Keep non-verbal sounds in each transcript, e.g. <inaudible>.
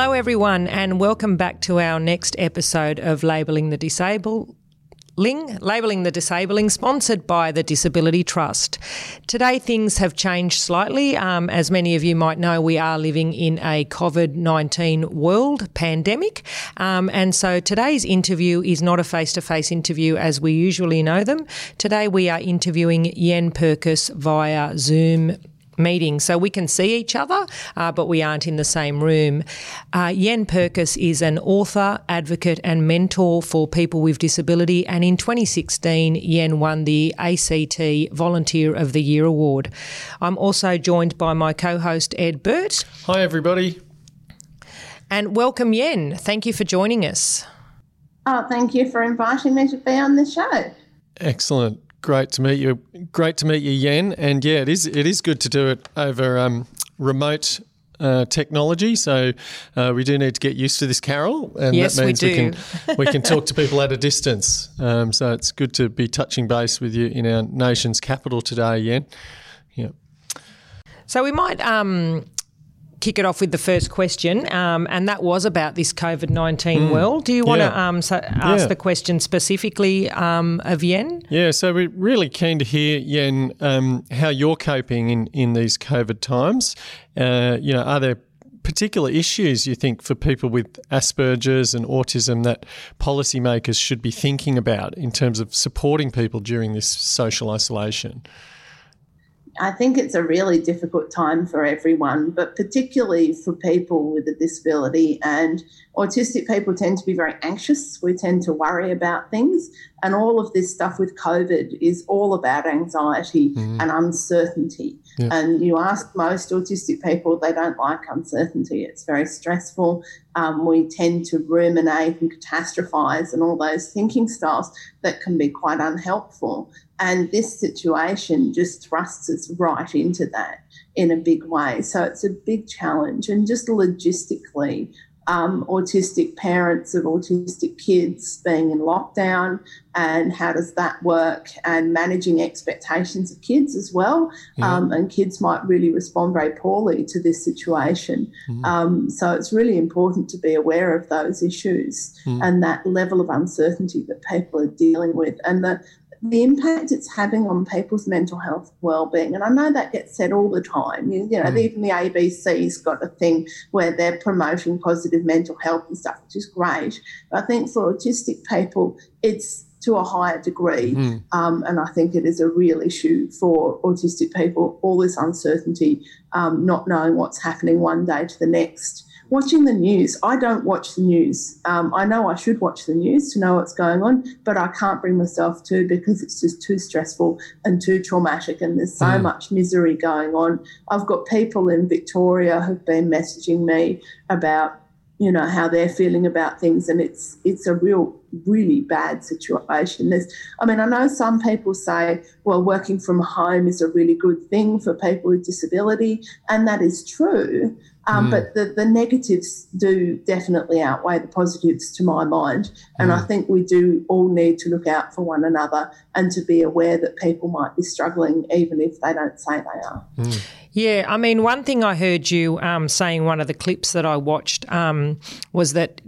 Hello, everyone, and welcome back to our next episode of Labelling the Disabling, Labelling the Disabling, sponsored by the Disability Trust. Today, things have changed slightly. Um, as many of you might know, we are living in a COVID 19 world pandemic. Um, and so today's interview is not a face to face interview as we usually know them. Today, we are interviewing Yenn Purkis via Zoom meeting. So we can see each other, uh, but we aren't in the same room. Uh, Yenn Purkis is an author, advocate, and mentor for people with disability. And in 2016, Yenn won the ACT Volunteer of the Year Award. I'm also joined by my co host, Ed Burt. Hi, everybody. And welcome, Yenn. Thank you for joining us. Oh, thank you for inviting me to be on the show. Excellent. Great to meet you. Great to meet you, Yenn. And yeah, it is it is good to do it over um, remote uh, technology. So uh, we do need to get used to this, Carol, and yes, that means we, we, can we can talk <laughs> to people at a distance. Um, so it's good to be touching base with you in our nation's capital today, Yenn. Yeah. So we might um, kick it off with the first question, um, and that was about this COVID 19 mm. world. Do you want yeah. to um, so ask yeah. the question specifically um, of Yenn? Yeah, so we're really keen to hear, Yenn, um, how you're coping in, in these COVID times. Uh, you know, are there particular issues you think for people with Asperger's and autism that policymakers should be thinking about in terms of supporting people during this social isolation? I think it's a really difficult time for everyone, but particularly for people with a disability. And autistic people tend to be very anxious. We tend to worry about things. And all of this stuff with COVID is all about anxiety mm-hmm. and uncertainty. Yeah. And you ask most autistic people, they don't like uncertainty. It's very stressful. Um, we tend to ruminate and catastrophize and all those thinking styles that can be quite unhelpful. And this situation just thrusts us right into that in a big way. So it's a big challenge. And just logistically, um, autistic parents of autistic kids being in lockdown and how does that work and managing expectations of kids as well um, and kids might really respond very poorly to this situation mm. um, so it's really important to be aware of those issues mm. and that level of uncertainty that people are dealing with and the, the impact it's having on people's mental health well-being and i know that gets said all the time you, you know mm. even the abc's got a thing where they're promoting positive mental health and stuff which is great but i think for autistic people it's to a higher degree mm. um, and i think it is a real issue for autistic people all this uncertainty um, not knowing what's happening one day to the next watching the news. I don't watch the news. Um, I know I should watch the news to know what's going on, but I can't bring myself to because it's just too stressful and too traumatic, and there's so mm. much misery going on. I've got people in Victoria who've been messaging me about you know how they're feeling about things and it's it's a real really bad situation there's i mean i know some people say well working from home is a really good thing for people with disability and that is true um, mm. But the, the negatives do definitely outweigh the positives to my mind. And mm. I think we do all need to look out for one another and to be aware that people might be struggling even if they don't say they are. Mm. Yeah, I mean, one thing I heard you um, saying, one of the clips that I watched, um, was that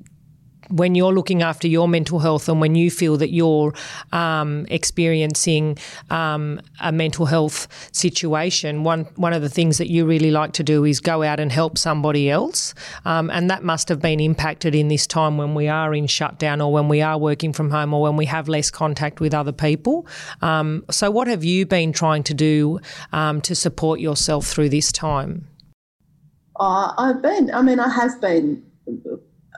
when you're looking after your mental health and when you feel that you're um, experiencing um, a mental health situation, one one of the things that you really like to do is go out and help somebody else, um, and that must have been impacted in this time when we are in shutdown or when we are working from home or when we have less contact with other people. Um, so, what have you been trying to do um, to support yourself through this time? Uh, I've been. I mean, I have been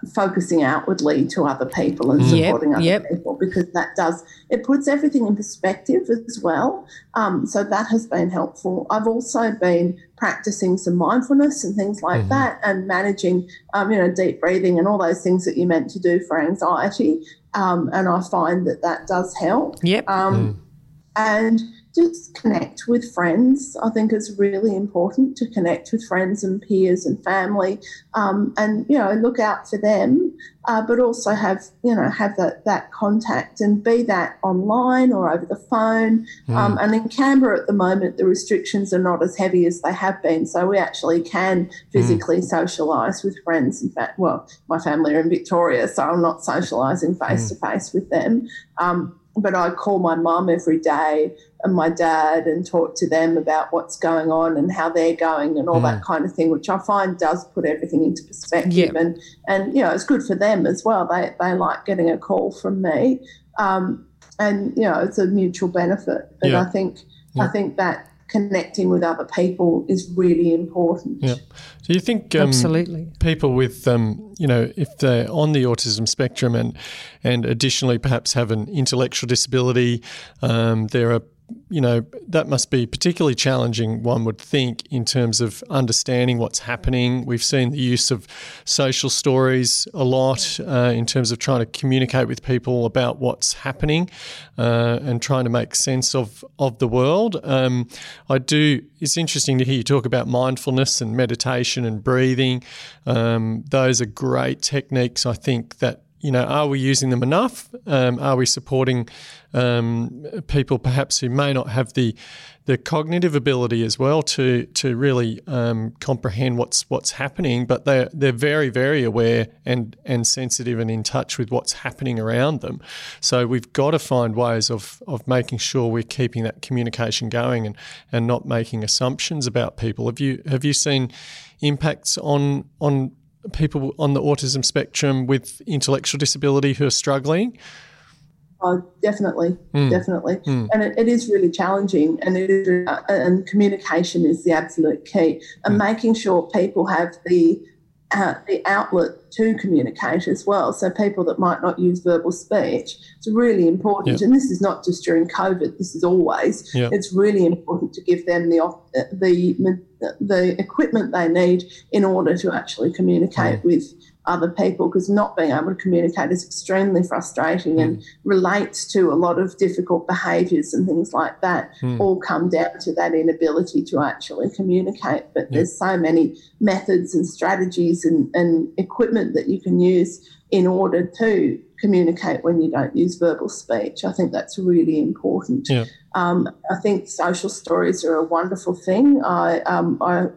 focusing outwardly to other people and supporting yep, other yep. people because that does it puts everything in perspective as well um, so that has been helpful i've also been practicing some mindfulness and things like mm-hmm. that and managing um, you know deep breathing and all those things that you're meant to do for anxiety um, and i find that that does help yep um, mm. and just connect with friends. I think it's really important to connect with friends and peers and family, um, and you know, look out for them, uh, but also have you know have that that contact and be that online or over the phone. Mm. Um, and in Canberra at the moment, the restrictions are not as heavy as they have been, so we actually can physically mm. socialise with friends. In fact, well, my family are in Victoria, so I'm not socialising face to face with them. Um, but I call my mum every day and my dad and talk to them about what's going on and how they're going and all mm. that kind of thing, which I find does put everything into perspective. And, and, you know, it's good for them as well. They, they like getting a call from me. Um, and, you know, it's a mutual benefit. And yeah. I think, yeah. I think that connecting with other people is really important. Yeah. Do you think um, absolutely people with um, you know if they're on the autism spectrum and and additionally perhaps have an intellectual disability, um, there are you know, that must be particularly challenging, one would think, in terms of understanding what's happening. We've seen the use of social stories a lot uh, in terms of trying to communicate with people about what's happening uh, and trying to make sense of, of the world. Um, I do, it's interesting to hear you talk about mindfulness and meditation and breathing. Um, those are great techniques, I think, that you know, are we using them enough? Um, are we supporting um, people perhaps who may not have the the cognitive ability as well to to really um, comprehend what's what's happening, but they're they're very very aware and and sensitive and in touch with what's happening around them. So we've got to find ways of of making sure we're keeping that communication going and and not making assumptions about people. Have you have you seen impacts on on people on the autism spectrum with intellectual disability who are struggling? Oh, definitely, mm. definitely, mm. and it, it is really challenging. And it is, uh, and communication is the absolute key, and mm. making sure people have the uh, the outlet to communicate as well. So people that might not use verbal speech, it's really important. Yep. And this is not just during COVID. This is always. Yep. It's really important to give them the the the equipment they need in order to actually communicate mm. with other people because not being able to communicate is extremely frustrating mm. and relates to a lot of difficult behaviours and things like that mm. all come down to that inability to actually communicate but there's so many methods and strategies and, and equipment that you can use in order to communicate when you don't use verbal speech. I think that's really important. Yeah. Um, I think social stories are a wonderful thing. I, um, I,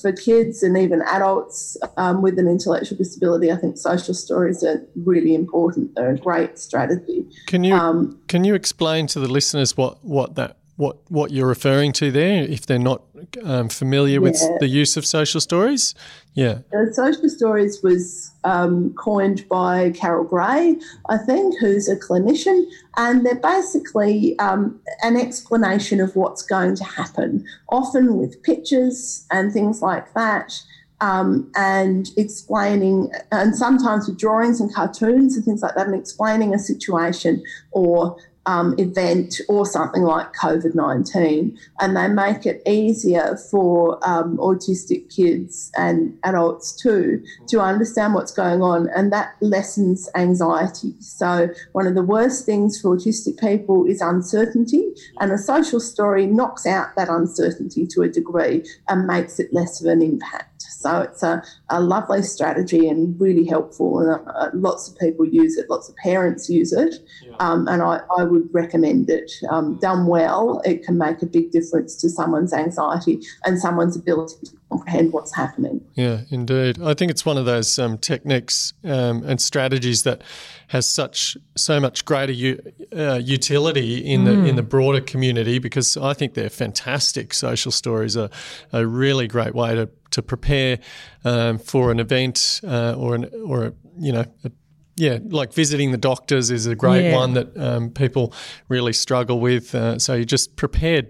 for kids and even adults um, with an intellectual disability, I think social stories are really important. They're a great strategy. Can you um, can you explain to the listeners what, what that what what you're referring to there if they're not um, familiar yeah. with the use of social stories? Yeah. Uh, social stories was um, coined by Carol Gray, I think, who's a clinician, and they're basically um, an explanation of what's going to happen, often with pictures and things like that. Um, and explaining, and sometimes with drawings and cartoons and things like that, and explaining a situation or um, event or something like COVID 19, and they make it easier for um, autistic kids and adults too to understand what's going on, and that lessens anxiety. So, one of the worst things for autistic people is uncertainty, and a social story knocks out that uncertainty to a degree and makes it less of an impact. So it's a, a lovely strategy and really helpful. And uh, lots of people use it, lots of parents use it. Yeah. Um, and I, I, would recommend it. Um, done well, it can make a big difference to someone's anxiety and someone's ability to comprehend what's happening. Yeah, indeed. I think it's one of those um, techniques um, and strategies that has such so much greater u- uh, utility in mm. the in the broader community because I think they're fantastic. Social stories are a really great way to to prepare um, for an event uh, or an or a, you know. A, yeah, like visiting the doctors is a great yeah. one that um, people really struggle with. Uh, so you're just prepared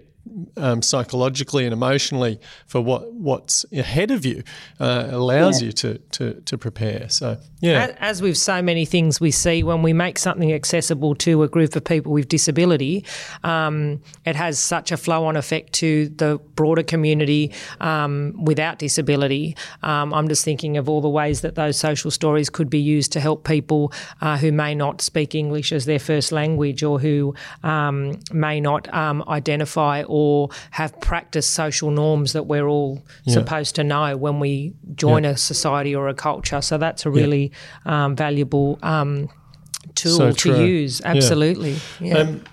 um, psychologically and emotionally for what what's ahead of you uh, allows yeah. you to, to to prepare. So yeah, as with so many things we see when we make something accessible to a group of people with disability, um, it has such a flow-on effect to the broader community um, without disability. Um, I'm just thinking of all the ways that those social stories could be used to help people uh, who may not speak English as their first language or who um, may not um, identify or have practiced social norms that we're all yeah. supposed to know when we join yeah. a society or a culture. So that's a really yeah. um, valuable um, tool so to use. Absolutely. Um,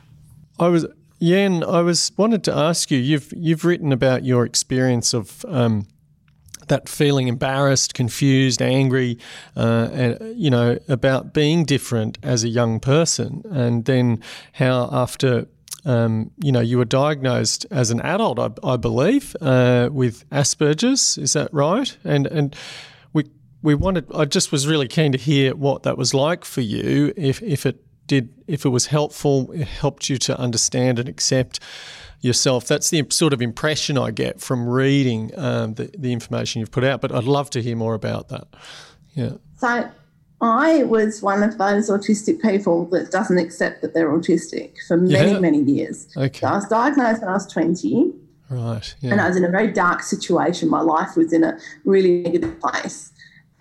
I was Yenn. I was wanted to ask you. You've you've written about your experience of um, that feeling embarrassed, confused, angry, uh, and you know about being different as a young person, and then how after um, you know you were diagnosed as an adult, I, I believe, uh, with Asperger's. Is that right? And and we we wanted. I just was really keen to hear what that was like for you. If if it did, if it was helpful, it helped you to understand and accept yourself. That's the sort of impression I get from reading um, the, the information you've put out. But I'd love to hear more about that. Yeah. So I was one of those autistic people that doesn't accept that they're autistic for many, yeah. many years. Okay. So I was diagnosed when I was 20. Right. Yeah. And I was in a very dark situation. My life was in a really negative place.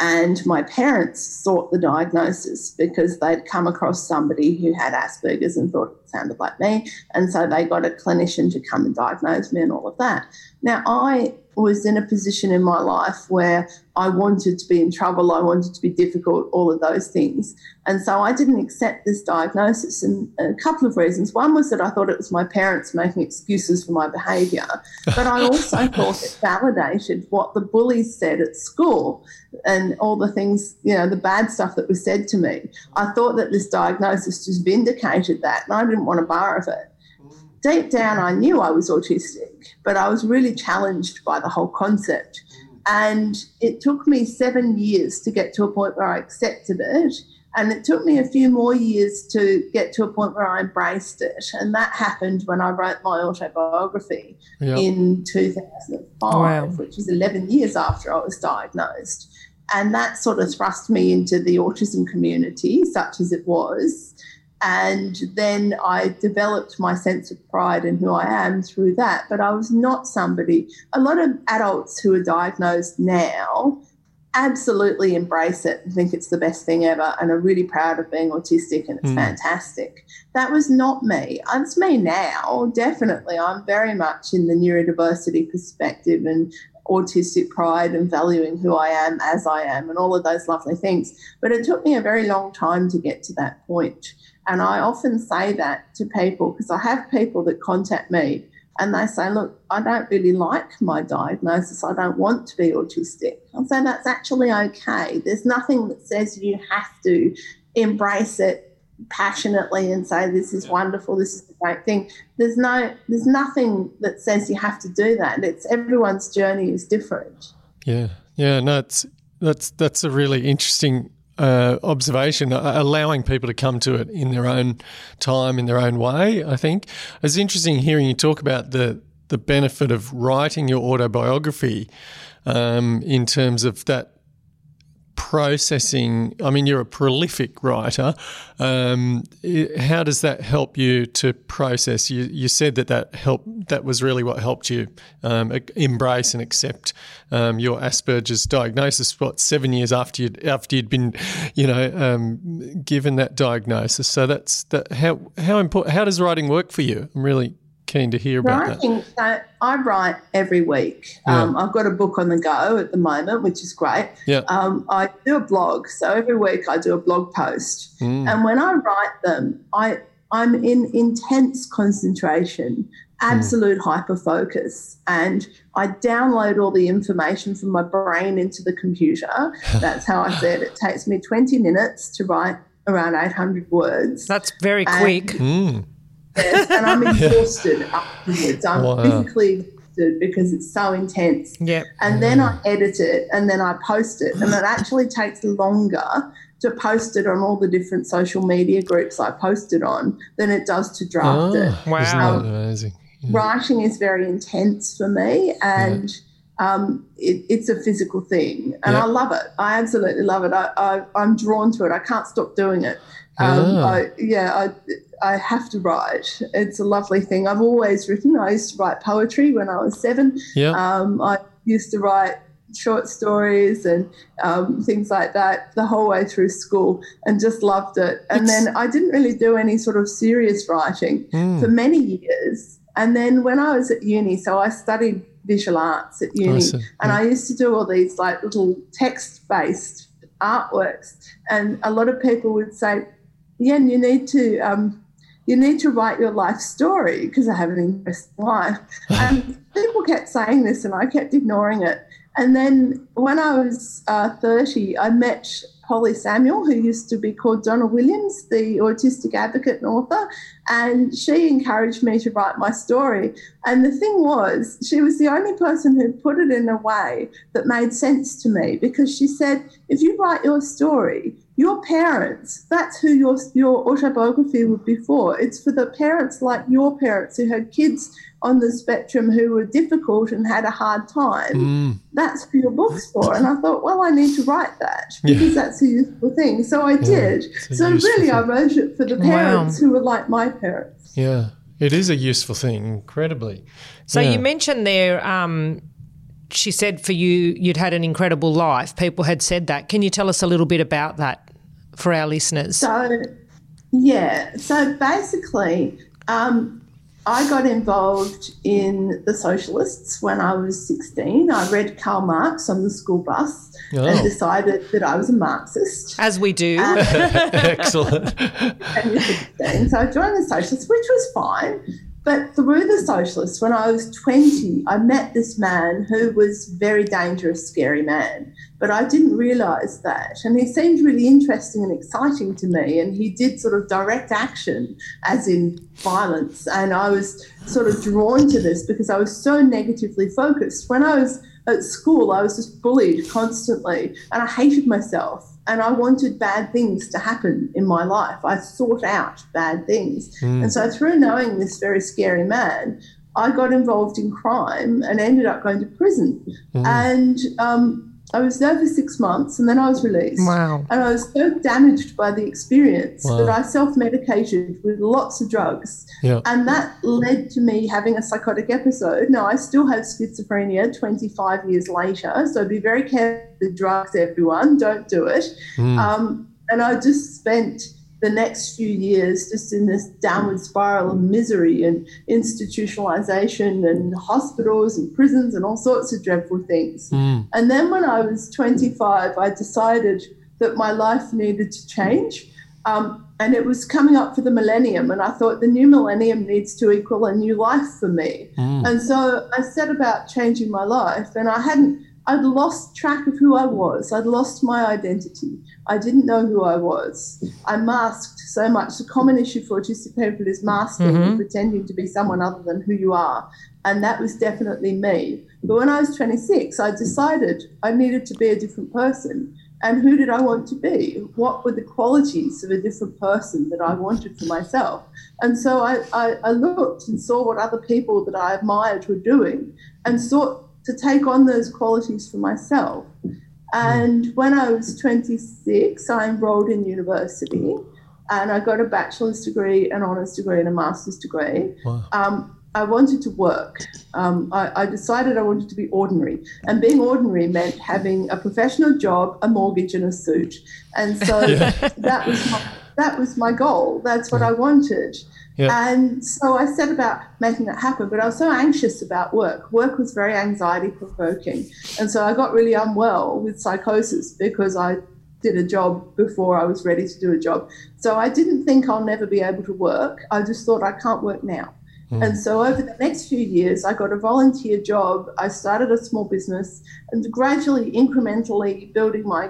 And my parents sought the diagnosis because they'd come across somebody who had Asperger's and thought it sounded like me. And so they got a clinician to come and diagnose me and all of that. Now, I was in a position in my life where I wanted to be in trouble, I wanted to be difficult, all of those things. And so I didn't accept this diagnosis. And a couple of reasons. One was that I thought it was my parents making excuses for my behaviour, but I also <laughs> thought it validated what the bullies said at school and all the things, you know, the bad stuff that was said to me. I thought that this diagnosis just vindicated that, and I didn't want a bar of it deep down, I knew I was autistic, but I was really challenged by the whole concept. And it took me seven years to get to a point where I accepted it. And it took me a few more years to get to a point where I embraced it. And that happened when I wrote my autobiography yep. in 2005, wow. which is 11 years after I was diagnosed. And that sort of thrust me into the autism community, such as it was. And then I developed my sense of pride in who I am through that. But I was not somebody, a lot of adults who are diagnosed now absolutely embrace it and think it's the best thing ever and are really proud of being autistic and it's mm. fantastic. That was not me. It's me now, definitely. I'm very much in the neurodiversity perspective and autistic pride and valuing who I am as I am and all of those lovely things. But it took me a very long time to get to that point. And I often say that to people because I have people that contact me and they say, Look, I don't really like my diagnosis. I don't want to be autistic. I'll say that's actually okay. There's nothing that says you have to embrace it passionately and say this is wonderful this is the great thing there's no there's nothing that says you have to do that it's everyone's journey is different yeah yeah no it's that's that's a really interesting uh, observation, uh, allowing people to come to it in their own time, in their own way. I think it's interesting hearing you talk about the the benefit of writing your autobiography um, in terms of that processing? I mean, you're a prolific writer. Um, how does that help you to process? You, you said that that helped. That was really what helped you um, embrace and accept um, your Asperger's diagnosis. What seven years after you after you'd been, you know, um, given that diagnosis. So that's that. How how important? How does writing work for you? I'm really keen to hear about Writing, that. I write every week. Yeah. Um, I've got a book on the go at the moment, which is great. Yeah. Um, I do a blog, so every week I do a blog post, mm. and when I write them, I I'm in intense concentration, absolute mm. hyper focus, and I download all the information from my brain into the computer. <laughs> That's how I said it takes me 20 minutes to write around 800 words. That's very quick. Mm and I'm <laughs> exhausted afterwards. I'm wow. physically exhausted because it's so intense. Yeah. And then I edit it and then I post it. And it actually takes longer to post it on all the different social media groups I post it on than it does to draft oh, it. Wow. amazing? writing is very intense for me and um, it, it's a physical thing and Yeah. I love it. I absolutely love it. I, I, I'm drawn to it. I can't stop doing it. Um, Ah. I, yeah, I, I have to write. It's a lovely thing. I've always written. I used to write poetry when I was seven. Yeah. Um, I used to write short stories and um, things like that the whole way through school and just loved it. And It's- then I didn't really do any sort of serious writing Mm. for many years. And then when I was at uni, so I studied visual arts at uni, see. and I used to do all these like little text based artworks. And a lot of people would say, Yenn, you need to. Um, you need to write your life story because I have an interesting life. <laughs> And people kept saying this, and I kept ignoring it. And then when I was uh, 30, I met Polly Samuel, who used to be called Donna Williams, the autistic advocate and author, and she encouraged me to write my story. And the thing was, she was the only person who put it in a way that made sense to me because she said, if you write your story, your parents, that's who your, your autobiography would be for. It's for the parents like your parents who had kids on the spectrum who were difficult and had a hard time Mm. that's who your book's for. And I thought, well, I need to write that Yeah. because that's a useful thing. So I did. it's So useful really, I wrote it for the Wow. parents who were like my parents. Yeah. It is a useful thing, incredibly. So Yeah. you mentioned there, um, she said for you, you'd had an incredible life. People had said that. Can you tell us a little bit about that for our listeners? So, yeah. So basically, um, I got involved in the socialists when I was 16. I read Karl Marx on the school bus Oh. and decided that I was a Marxist. As we do. <laughs> Excellent. <laughs> and So I joined the socialists, which was fine. But through the socialists, when I was 20, I met this man who was very dangerous, scary man. But I didn't realise that. And he seemed really interesting and exciting to me. And he did sort of direct action, as in violence. And I was sort of drawn to this because I was so negatively focused. When I was at school, I was just bullied constantly and I hated myself and I wanted bad things to happen in my life. I sought out bad things. And so, through knowing this very scary man, I got involved in crime and ended up going to prison. And um, I was there for six months and then I was released. Wow. And I was so damaged by the experience Wow. that I self medicated with lots of drugs. Yeah. And that led to me having a psychotic episode. Now, I still have schizophrenia 25 years later, so be very careful with drugs, everyone. Don't do it. Mm. Um, and I just spent the next few years just in this downward spiral of misery and institutionalization and hospitals and prisons and all sorts of dreadful things. Mm. And then when I was 25, I decided that my life needed to change. Um, and it was coming up for the millennium. And I thought the new millennium needs to equal a new life for me. Mm. And so I set about changing my life. And I hadn't, I'd lost track of who I was. I'd lost my identity. I didn't know who I was. I masked so much. The common issue for autistic people is masking and mm-hmm. pretending to be someone other than who you are. And that was definitely me. But when I was 26, I decided I needed to be a different person. And who did I want to be? What were the qualities of a different person that I wanted for myself? And so I, I, I looked and saw what other people that I admired were doing and sought to take on those qualities for myself. And when I was 26, I enrolled in university and I got a bachelor's degree, an honours degree, and a master's degree. Wow. Um, I wanted to work. Um, I, I decided I wanted to be ordinary. And being ordinary meant having a professional job, a mortgage, and a suit. And so <laughs> that, was my, that was my goal. That's what I wanted. Yeah. And so I set about making that happen, but I was so anxious about work. Work was very anxiety provoking. And so I got really unwell with psychosis because I did a job before I was ready to do a job. So I didn't think I'll never be able to work. I just thought I can't work now. And so over the next few years, I got a volunteer job. I started a small business and gradually, incrementally building my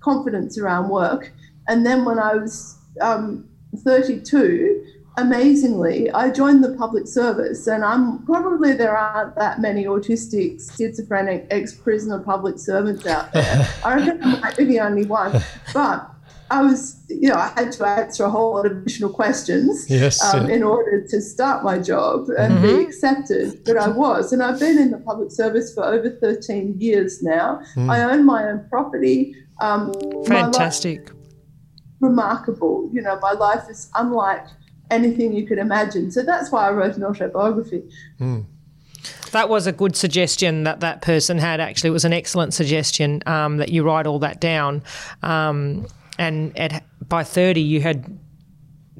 confidence around work. And then when I was um, 32, amazingly, I joined the public service. And I'm probably there aren't that many autistic, schizophrenic, ex prisoner public servants out there. <laughs> I reckon I might be the only one. But I was, you know, I had to answer a whole lot of additional questions yes, um, yeah. in order to start my job and mm-hmm. be accepted. But I was, and I've been in the public service for over 13 years now. Mm. I own my own property. Um, Fantastic. remarkable. You know, my life is unlike anything you could imagine. So that's why I wrote an autobiography. Mm. That was a good suggestion that that person had. Actually, it was an excellent suggestion um, that you write all that down. Um, and at, by 30 you had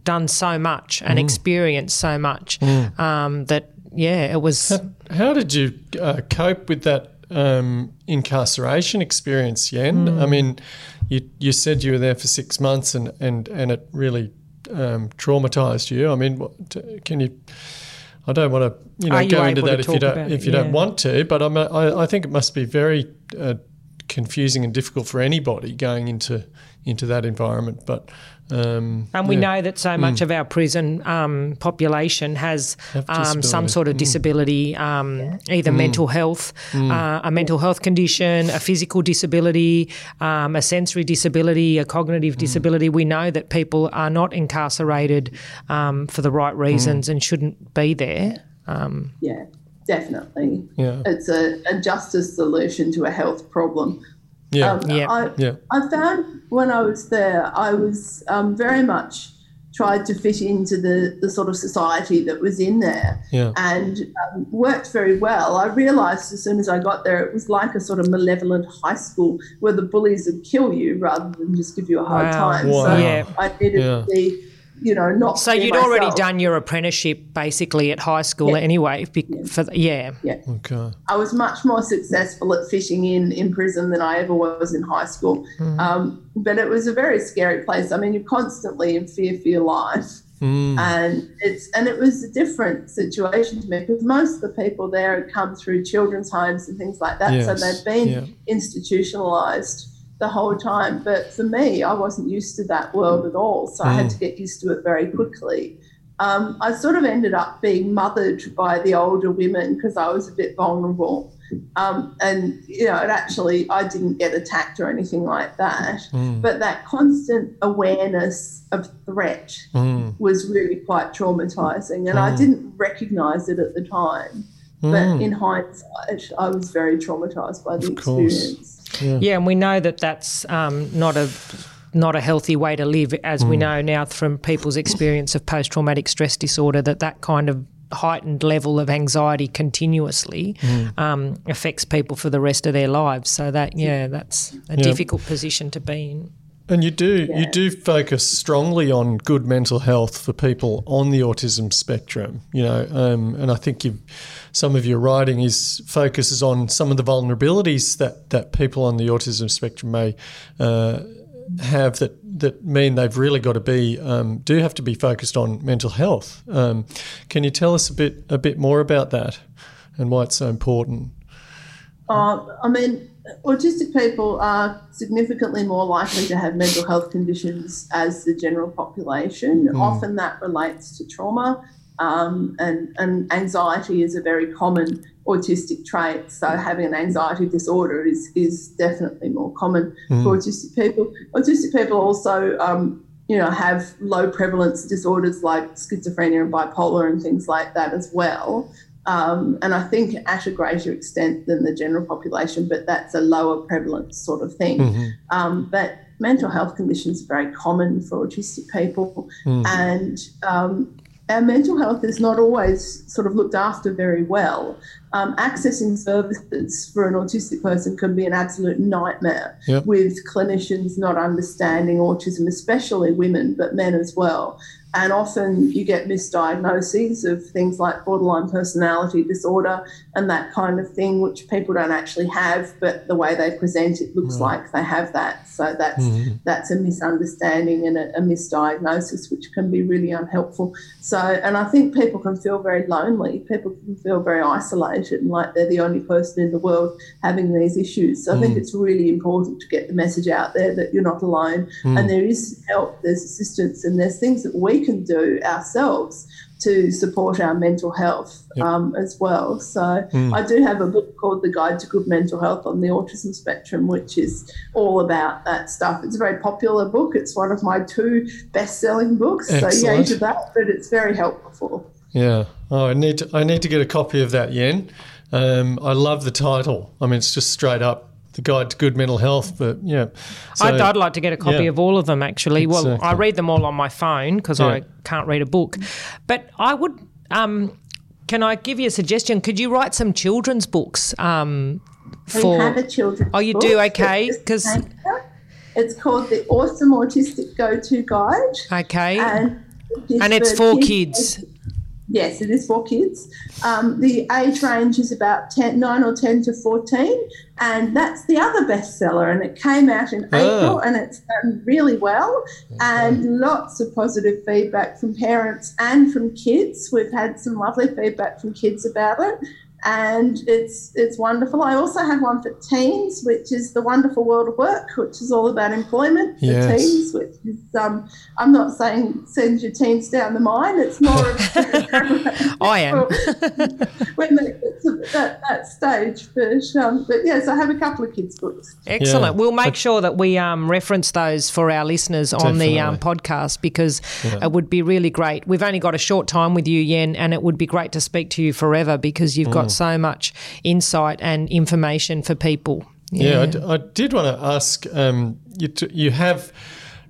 done so much and mm. experienced so much mm. um, that yeah it was how, how did you uh, cope with that um, incarceration experience yenn mm. i mean you, you said you were there for six months and, and, and it really um, traumatized you i mean what, can you I don't want to, you know, go into that if you don't if you yeah. don't want to. But I'm, I, I think it must be very uh, confusing and difficult for anybody going into into that environment. But um, and we yeah. know that so much mm. of our prison um, population has um, some sort of mm. disability, mm. either mm. mental health, mm. uh, a mental health condition, a physical disability, um, a sensory disability, a cognitive mm. disability. We know that people are not incarcerated um, for the right reasons and shouldn't be there. yeah, definitely. Yeah. It's a, a justice solution to a health problem. Yeah. Um, yeah. I, yeah. I found when I was there, I was um, very much tried to fit into the, the sort of society that was in there yeah. and um, worked very well. I realised as soon as I got there, it was like a sort of malevolent high school where the bullies would kill you rather than just give you a hard wow. time. Wow. So yeah. I needed yeah. to be you know, not. So you'd myself. already done your apprenticeship basically at high school yeah. anyway. Yeah. For yeah. Yeah. Okay. I was much more successful at fishing in in prison than I ever was in high school. Mm. Um, but it was a very scary place. I mean, you're constantly in fear for your life. Mm. And it's and it was a different situation to me because most of the people there had come through children's homes and things like that, yes. so they'd been yeah. institutionalized the whole time. But for me, I wasn't used to that world at all. So mm. I had mm. to get used to it very quickly. Um, I sort of ended up being mothered by the older women because I was a bit vulnerable. Um, and, you know, it actually, I didn't get attacked or anything like that. Mm. But that constant awareness of threat mm. was really quite traumatizing. And I mm. didn't recognize it at the time. But mm. in hindsight, I was very traumatized by the experience. Yeah. yeah, and we know that that's um, not a not a healthy way to live, as mm. we know now from people's experience of post traumatic stress disorder. That that kind of heightened level of anxiety continuously mm. um, affects people for the rest of their lives. So that yeah, that's a yeah. difficult position to be in. And you do yeah. you do focus strongly on good mental health for people on the autism spectrum, you know, um, and I think you some of your writing is focuses on some of the vulnerabilities that that people on the autism spectrum may uh, have that that mean they've really got to be um, do have to be focused on mental health. Um, can you tell us a bit a bit more about that and why it's so important? Uh, I mean autistic people are significantly more likely to have mental health conditions as the general population. Mm. Often that relates to trauma, um, and, and anxiety is a very common autistic trait. So having an anxiety disorder is, is definitely more common mm. for autistic people. Autistic people also, um, you know, have low prevalence disorders like schizophrenia and bipolar and things like that as well. Um, and I think at a greater extent than the general population, but that's a lower prevalence sort of thing. Mm-hmm. Um, but mental health conditions are very common for autistic people, mm-hmm. and um, our mental health is not always sort of looked after very well. Um, accessing services for an autistic person can be an absolute nightmare yep. with clinicians not understanding autism, especially women, but men as well. And often you get misdiagnoses of things like borderline personality disorder and that kind of thing, which people don't actually have, but the way they present it looks like they have that. So that's mm-hmm. that's a misunderstanding and a, a, misdiagnosis, which can be really unhelpful. So, and I think people can feel very lonely. People can feel very isolated and like they're the only person in the world having these issues. So I think mm. it's really important to get the message out there that you're not alone and mm. there is help, there's assistance, and there's things that we can do ourselves to support our mental health Yep. um, as well. So mm. I do have a book called The Guide to Good Mental Health on the Autism Spectrum, which is all about that stuff. It's a very popular book. It's one of my two best-selling books. So yay Excellent. to that, but it's very helpful. Yeah. Oh, I need to, I need to get a copy of that, Yenn. Um, I love the title. I mean, it's just straight up the guide to good mental health. But yeah, So- I'd, I'd like to get a copy yeah. of all of them, actually. Well, I read them all on my phone because Yeah. I can't read a book. But I would. Um, can I give you a suggestion? Could you write some children's books? Um, We for have a children's Oh, you book do? Okay, because. it's called the Awesome Autistic Go-To Guide, okay, and and it's for kids. Yes, it is for kids. Um, the age range is about 10, 9 or 10 to 14, and that's the other bestseller. And it came out in Ah. April and it's done really well, and lots of positive feedback from parents and from kids. We've had some lovely feedback from kids about it. And it's it's wonderful. I also have one for teens, which is the Wonderful World of Work, which is all about employment for Yes. teens. Which is um, I'm not saying send your teens down the mine. It's more of <laughs> I am. <laughs> when they get to that, that stage. But, um, but yes, I have a couple of kids' books. Excellent. Yeah. We'll make sure that we um, reference those for our listeners on the um, podcast because it would be really great. We've only got a short time with you, Yenn, and it would be great to speak to you forever because you've Mm. got so much insight and information for people. Yeah, I d- I, did want to ask. Um, you, t- you have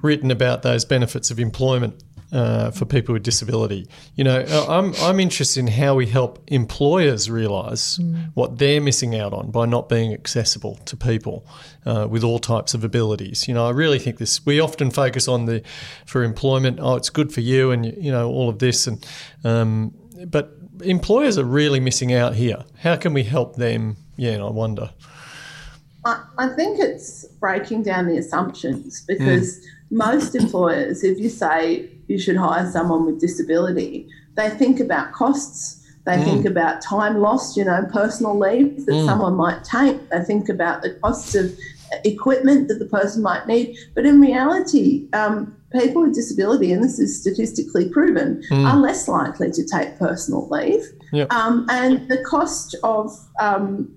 written about those benefits of employment uh, for people with disability. You know, uh, I'm I'm interested in how we help employers realise what they're missing out on by not being accessible to people uh, with all types of abilities. You know, I really think this. We often focus on the for employment. Oh, it's good for you, and you know all of this, and um, but employers are really missing out here. How can we help them? Yeah, I wonder. I, I think it's breaking down the assumptions because hmm. most employers, if you say you should hire someone with disability, they think about costs. They think hmm. about time lost, you know, personal leave that hmm. someone might take. They think about the costs of equipment that the person might need. But in reality, um, people with disability, and this is statistically proven, are less likely to take personal leave. Yep. Um, and the cost of um,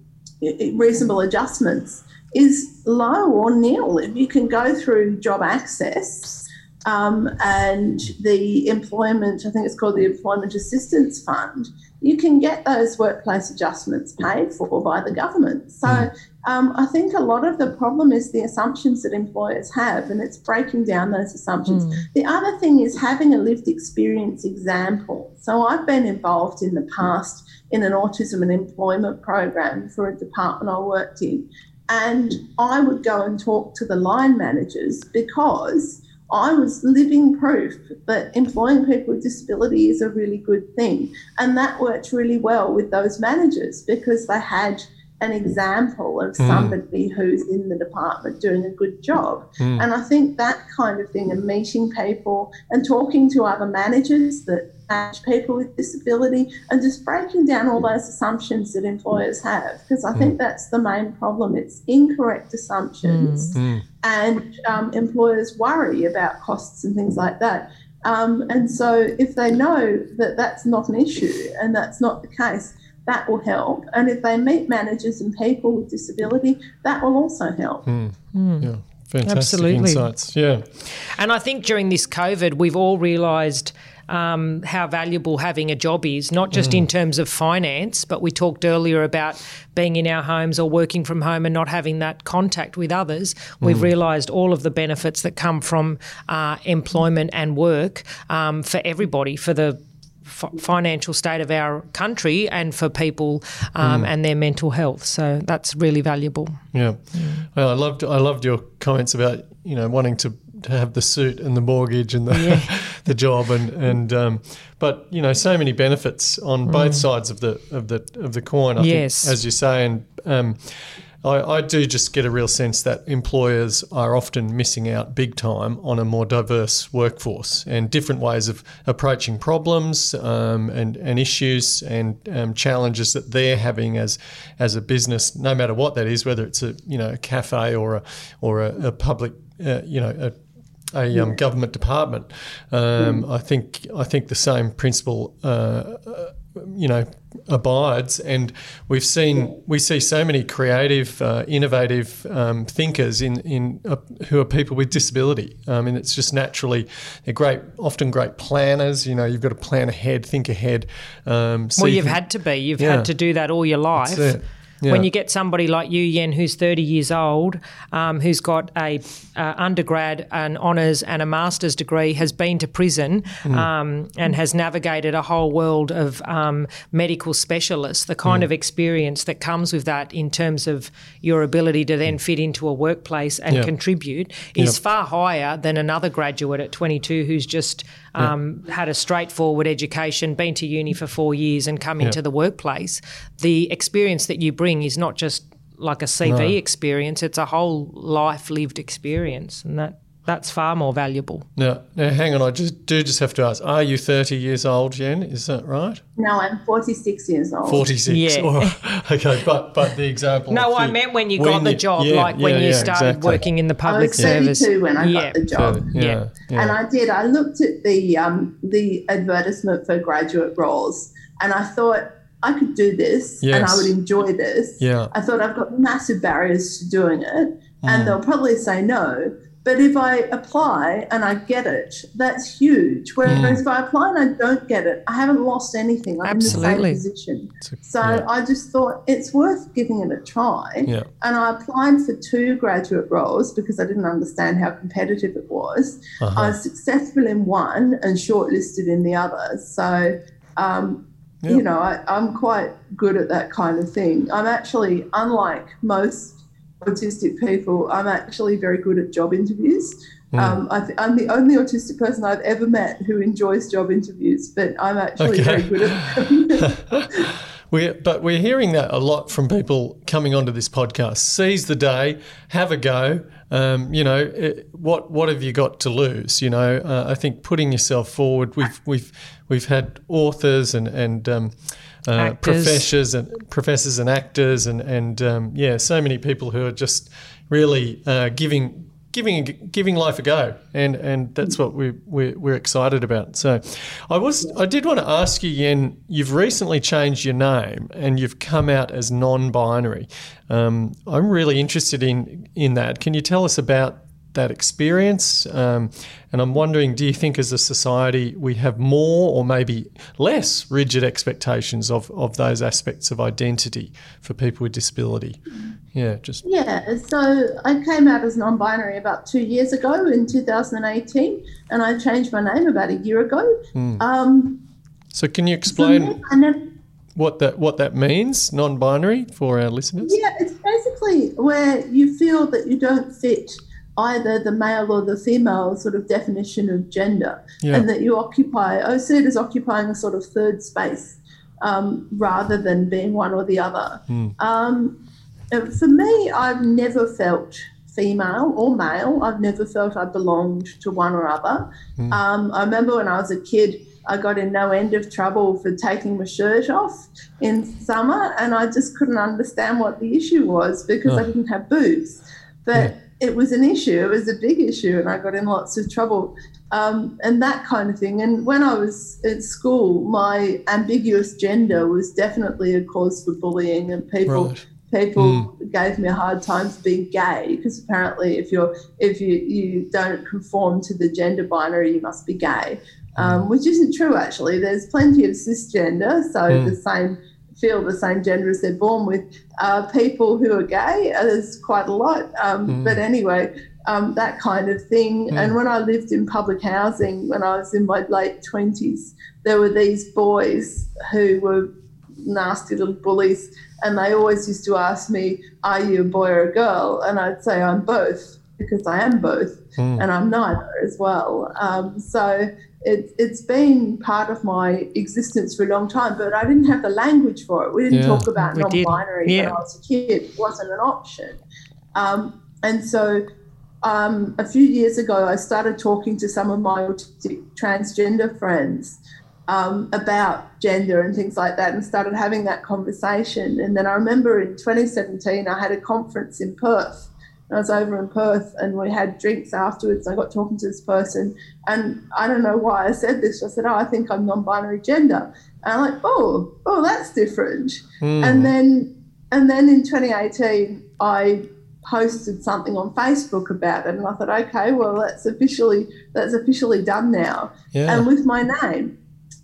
reasonable adjustments is low or nil. If you can go through job access um, and the employment, I think it's called the Employment Assistance Fund, you can get those workplace adjustments paid for by the government. So um, I think a lot of the problem is the assumptions that employers have, and it's breaking down those assumptions. The other thing is having a lived experience example. So I've been involved in the past in an autism and employment program for a department I worked in. And I would go and talk to the line managers because I was living proof that employing people with disability is a really good thing. And that worked really well with those managers because they had an example of hmm. somebody who's in the department doing a good job. Hmm. And I think that kind of thing and meeting people and talking to other managers that manage people with disability and just breaking down all those assumptions that employers have because I hmm. think that's the main problem. It's incorrect assumptions and um, employers worry about costs and things like that. Um, and so, if they know that that's not an issue and that's not the case, that will help. And if they meet managers and people with disability, that will also help. Yeah, fantastic Absolutely. insights. Yeah, And I think during this COVID, we've all realised um, how valuable having a job is, not just in terms of finance, but we talked earlier about being in our homes or working from home and not having that contact with others. We've realised all of the benefits that come from uh, employment and work um, for everybody, for the f- financial state of our country and for people um, and their mental health. So that's really valuable. yeah. Well, I loved I loved your comments about you know wanting to, to have the suit and the mortgage and the <laughs> the job and and um, but you know so many benefits on both sides of the of the of the coin. I Yes. think, as you say, and um, I, I, do just get a real sense that employers are often missing out big time on a more diverse workforce and different ways of approaching problems um, and, and issues and um, challenges that they're having as as a business, no matter what that is, whether it's a you know a cafe or a or a, a public uh, you know a a um, government department. Um, mm. I think I think the same principle uh, you know abides. And we've seen we see so many creative uh, innovative um, thinkers in in uh, who are people with disability. I mean it's just naturally they're great often great planners you know you've got to plan ahead think ahead um, well you've had to be. You've yeah. had to do that all your life yeah. When you get somebody like you, Yenn, who's 30 years old, um, who's got a uh, undergrad, an honours, and a master's degree, has been to prison mm. um, and has navigated a whole world of um, medical specialists, the kind mm. of experience that comes with that in terms of your ability to then fit into a workplace and yeah. contribute is far higher than another graduate at 22 who's just um, yeah. had a straightforward education, been to uni for four years, and come yeah. into the workplace. The experience that you bring is not just like a CV no. experience; it's a whole life lived experience, and that that's far more valuable. Now, now, hang on. I just do just have to ask: Are you thirty years old, Jen? Is that right? No, I'm forty-six years old. Forty-six. Yeah. <laughs> okay, but but the example. No, I meant when you when got the job, yeah, like yeah, when you started exactly. working in the public I was service. when I got the job. yeah, and I did. I looked at the um, the advertisement for graduate roles, and I thought. I could do this yes. and I would enjoy this. Yeah. I thought I've got massive barriers to doing it. And mm. they'll probably say no. But if I apply and I get it, that's huge. Whereas mm. if I apply and I don't get it, I haven't lost anything. I'm Absolutely. in the same position. so yeah. I just thought it's worth giving it a try. Yeah. And I applied for two graduate roles because I didn't understand how competitive it was. Uh-huh. I was successful in one and shortlisted in the other. So, um, yep. you know, I, I'm quite good at that kind of thing. I'm actually, unlike most autistic people, I'm actually very good at job interviews. Mm. Um, I am the only autistic person I've ever met who enjoys job interviews, but I'm actually okay. very good at <laughs> them. <laughs> we, but we're hearing that a lot from people coming onto this podcast. Seize the day, have a go. Um, you know, it, what what have you got to lose? You know, uh, I think putting yourself forward. We've we've we've had authors and and um, uh, professors and professors and actors and and um, yeah, so many people who are just really uh, giving giving giving life a go, and and that's what we we're, we're, excited about. So, I was I did want to ask you, Yenn. You've recently changed your name, and you've come out as non-binary. Um, I'm really interested in in that. Can you tell us about that experience. Um, and I'm wondering, do you think as a society we have more or maybe less rigid expectations of, of those aspects of identity for people with disability? Yeah, just. Yeah, so I came out as non binary about two years ago in 2018, and I changed my name about a year ago. Mm. Um, so, can you explain? what that what that means, non-binary, for our listeners? Yeah, it's basically where you feel that you don't fit either the male or the female sort of definition of gender, yeah. and that you occupy, I see it as occupying a sort of third space um, rather than being one or the other. Mm. Um, for me, I've never felt female or male. I've never felt I belonged to one or other. Mm. Um, I remember when I was a kid, I got in no end of trouble for taking my shirt off in summer, and I just couldn't understand what the issue was because oh. I didn't have boobs. But yeah it was an issue. It was a big issue, and I got in lots of trouble um, and that kind of thing. And when I was at school, my ambiguous gender was definitely a cause for bullying, and people right. people mm. gave me a hard time for being gay because apparently, if you're if you you don't conform to the gender binary, you must be gay. Um, hmm. which isn't true actually. There's plenty of cisgender, so mm. the same feel the same gender as they're born with. Uh, people who are gay, there's quite a lot. Um, mm. But anyway, um, that kind of thing. Mm. And when I lived in public housing, when I was in my late 20s, there were these boys who were nasty little bullies. And they always used to ask me, Are you a boy or a girl? And I'd say, I'm both. because I am both mm. and I'm neither as well. Um, so it, it's been part of my existence for a long time, but I didn't have the language for it. We didn't yeah, talk about non binary yeah. when I was a kid, it wasn't an option. Um, and so um, a few years ago, I started talking to some of my autistic transgender friends um, about gender and things like that and started having that conversation. And then I remember in 2017, I had a conference in Perth. I was over in Perth and we had drinks afterwards. I got talking to this person, and I don't know why I said this. I said, "Oh, I think I'm non-binary gender," and I'm like, "Oh, oh, that's different." Mm. And then, and then in 2018, I posted something on Facebook about it, and I thought, okay, well, that's officially that's officially done now, yeah. and with my name.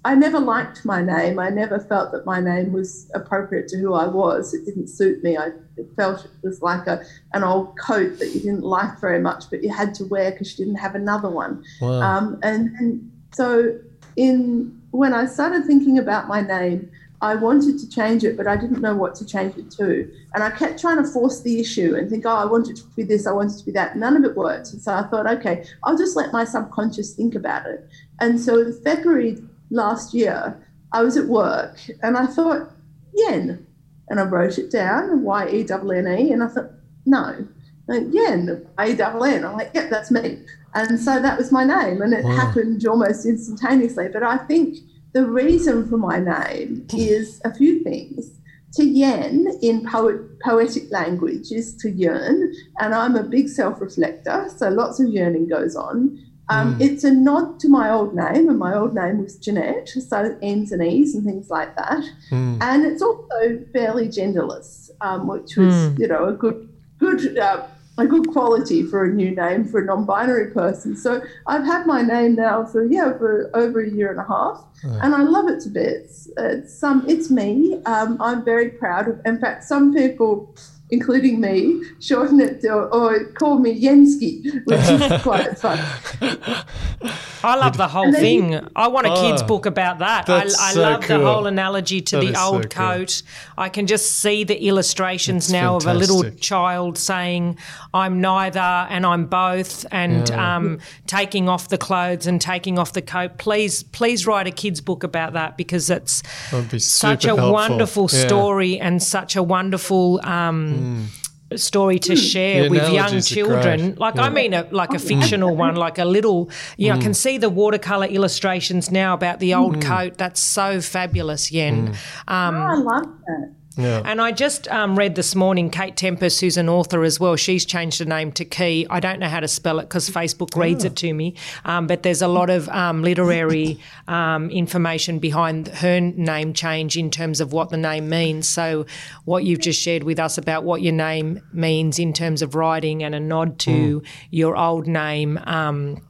I never liked my name. I never felt that my name was appropriate to who I was. It didn't suit me. I felt it was like a an old coat that you didn't like very much, but you had to wear because you didn't have another one. Wow. Um, and, and so, in when I started thinking about my name, I wanted to change it, but I didn't know what to change it to. And I kept trying to force the issue and think, oh, I want it to be this, I want it to be that. None of it worked. And so I thought, okay, I'll just let my subconscious think about it. And so in February last year, I was at work and I thought, yen. And I wrote it down, Y E N N E. And I thought, no, yen, A double N. I'm like, yep, that's me. And so that was my name. And it wow. happened almost instantaneously. But I think the reason for my name hmm. is a few things. To yen in poet, poetic language is to yearn, and I'm a big self reflector, so lots of yearning goes on. Um, mm. It's a nod to my old name, and my old name was Jeanette, so N's and E's and things like that. Mm. And it's also fairly genderless, um, which was, mm. you know, a good good uh, a good quality for a new name for a non-binary person. So I've had my name now for yeah for over a year and a half, and I love it to bits. It's um it's me. Um, I'm very proud of. In fact, some people including me, shorten it to, or call me Yensky, which is <laughs> quite fun. I love the whole thing. You, I want a oh, kid's book about that. I, I so love cool. the whole analogy to that the old so coat. Cool. I can just see the illustrations it's now fantastic. of a little child saying, I'm neither and I'm both, and yeah. um, taking off the clothes and taking off the coat. Please, please write a kid's book about that because it's be such a helpful. wonderful yeah. story and such a wonderful. Um, Mm. story to share with young children. Like yeah. I mean, a, like a fictional <laughs> one, like a little. You know, mm. I can mm. see the watercolor illustrations now about the old mm. coat. That's so fabulous, Yenn. Mm. Um, oh, I love that. Yeah. And I just um, read this morning, Kate Tempest, who's an author as well, she's changed her name to Key. I don't know how to spell it because Facebook reads it to me, um, but there's a lot of um, literary <laughs> um, information behind her name change in terms of what the name means. So, what you've just shared with us about what your name means in terms of writing and a nod to mm. your old name um,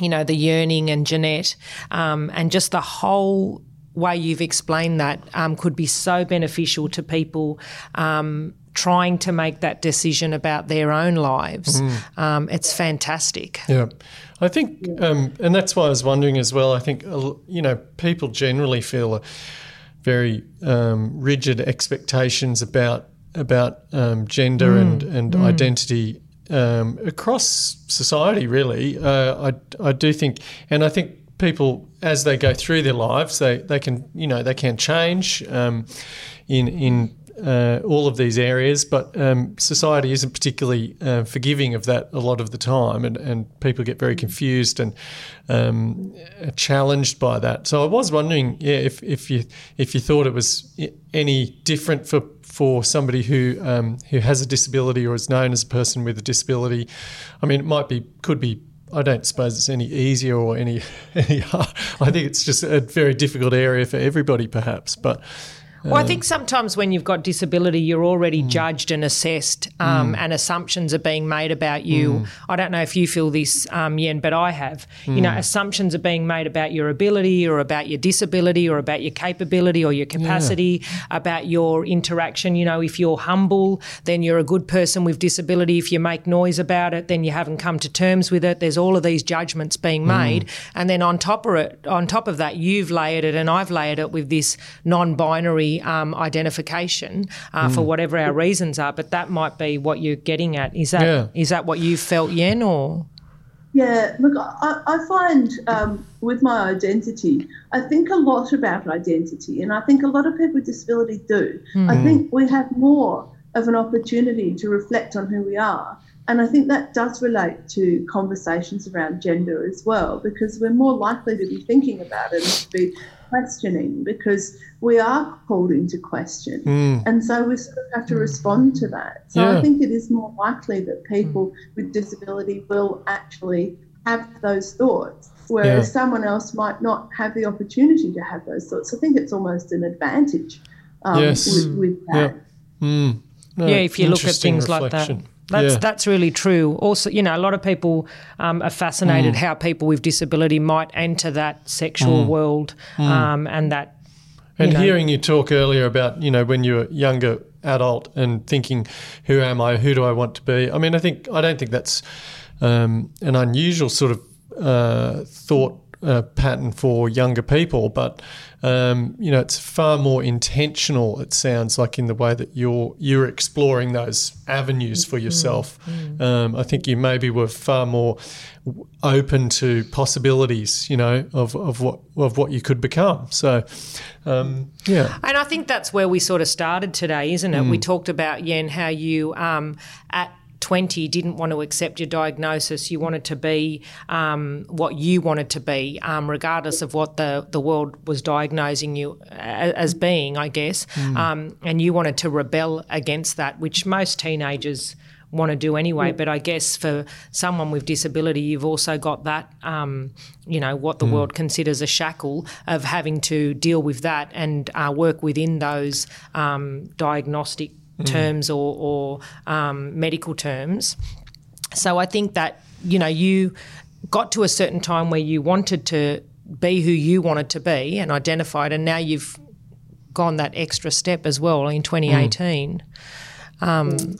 you know, the yearning and Jeanette, um, and just the whole way you've explained that um, could be so beneficial to people um, trying to make that decision about their own lives. Mm. Um, it's fantastic. Yeah. I think, um, and that's why I was wondering as well. I think, uh, you know, people generally feel very um, rigid expectations about about um, gender mm. and, and mm. identity um, across society, really. Uh, I, I do think, and I think people as they go through their lives, they, they can you know they can change um, in in uh, all of these areas, but um, society isn't particularly uh, forgiving of that a lot of the time, and, and people get very confused and um, challenged by that. So I was wondering, yeah, if, if you if you thought it was any different for for somebody who um, who has a disability or is known as a person with a disability. I mean, it might be could be I don't suppose it's any easier or any, <laughs> any. I think it's just a very difficult area for everybody, perhaps. But well, I think sometimes when you've got disability, you're already mm. judged and assessed, um, mm. and assumptions are being made about you. Mm. I don't know if you feel this, um, Yenn, but I have. You know, mm. assumptions are being made about your ability, or about your disability, or about your capability, or your capacity, yeah. about your interaction. You know, if you're humble, then you're a good person with disability. If you make noise about it, then you haven't come to terms with it. There's all of these judgments being mm. made, and then on top of it, on top of that, you've layered it, and I've layered it with this non-binary disability um, identification uh, mm. for whatever our reasons are. But that might be what you're getting at. Is that yeah. is that what you felt, Yenn, or? Yeah, look, I, I find um, with my identity, I think a lot about identity, and I think a lot of people with disability do. Mm. I think we have more of an opportunity to reflect on who we are. And I think that does relate to conversations around gender as well, because we're more likely to be thinking about it and to be questioning because we are called into question. Mm. And so we sort of have to respond to that. So yeah. I think it is more likely that people mm. with disability will actually have those thoughts, whereas yeah. someone else might not have the opportunity to have those thoughts. I think it's almost an advantage um, yes. with, with, that. Yeah, mm. no, yeah if you look at things reflection. like that. That's yeah. that's really true. Also, you know, a lot of people um, are fascinated mm. how people with disability might enter that sexual mm. world mm. Um, and that. And know, hearing you talk earlier about you know when you were younger adult and thinking, who am I? Who do I want to be? I mean, I think I don't think that's um, an unusual sort of uh, thought uh, pattern for younger people, but um, you know, it's far more intentional. It sounds like in the way that you're you're exploring those avenues for yourself. Mm-hmm. Um, I think you maybe were far more open to possibilities. You know, of, of what of what you could become. So, um, yeah. And I think that's where we sort of started today, isn't it? Mm. We talked about Yenn how you um, at 20 didn't want to accept your diagnosis. You wanted to be um, what you wanted to be, um, regardless of what the, the world was diagnosing you as being, I guess. Mm. Um, and you wanted to rebel against that, which most teenagers want to do anyway. Mm. But I guess for someone with disability, you've also got that, um, you know, what the mm. world considers a shackle of having to deal with that and uh, work within those um, diagnostic mm. terms or, or um, medical terms. So I think that, you know, you got to a certain time where you wanted to be who you wanted to be and identified, and now you've gone that extra step as well in 2018. Mm. Um,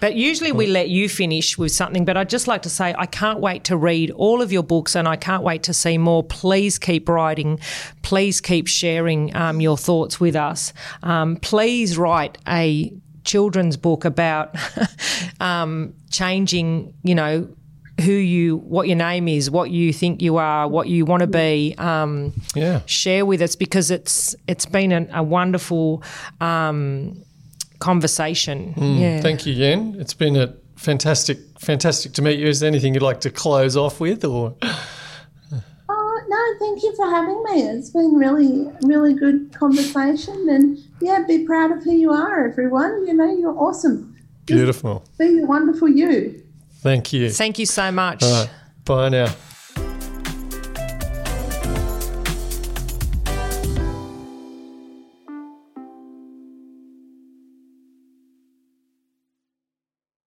but usually we let you finish with something. But I'd just like to say I can't wait to read all of your books and I can't wait to see more. Please keep writing. Please keep sharing um, your thoughts with us. Um, please write a children's book about <laughs> um, changing, you know, who you, what your name is, what you think you are, what you want to be. Um, yeah. Share with us because it's it's been a, a wonderful um, conversation. Mm, yeah. Thank you, Yenn. It's been a fantastic, fantastic to meet you. Is there anything you'd like to close off with, or? No, thank you for having me. It's been really, really good conversation, and yeah, be proud of who you are, everyone. You know, you're awesome. Beautiful. Just be wonderful you. Thank you. Thank you so much. All right. Bye now.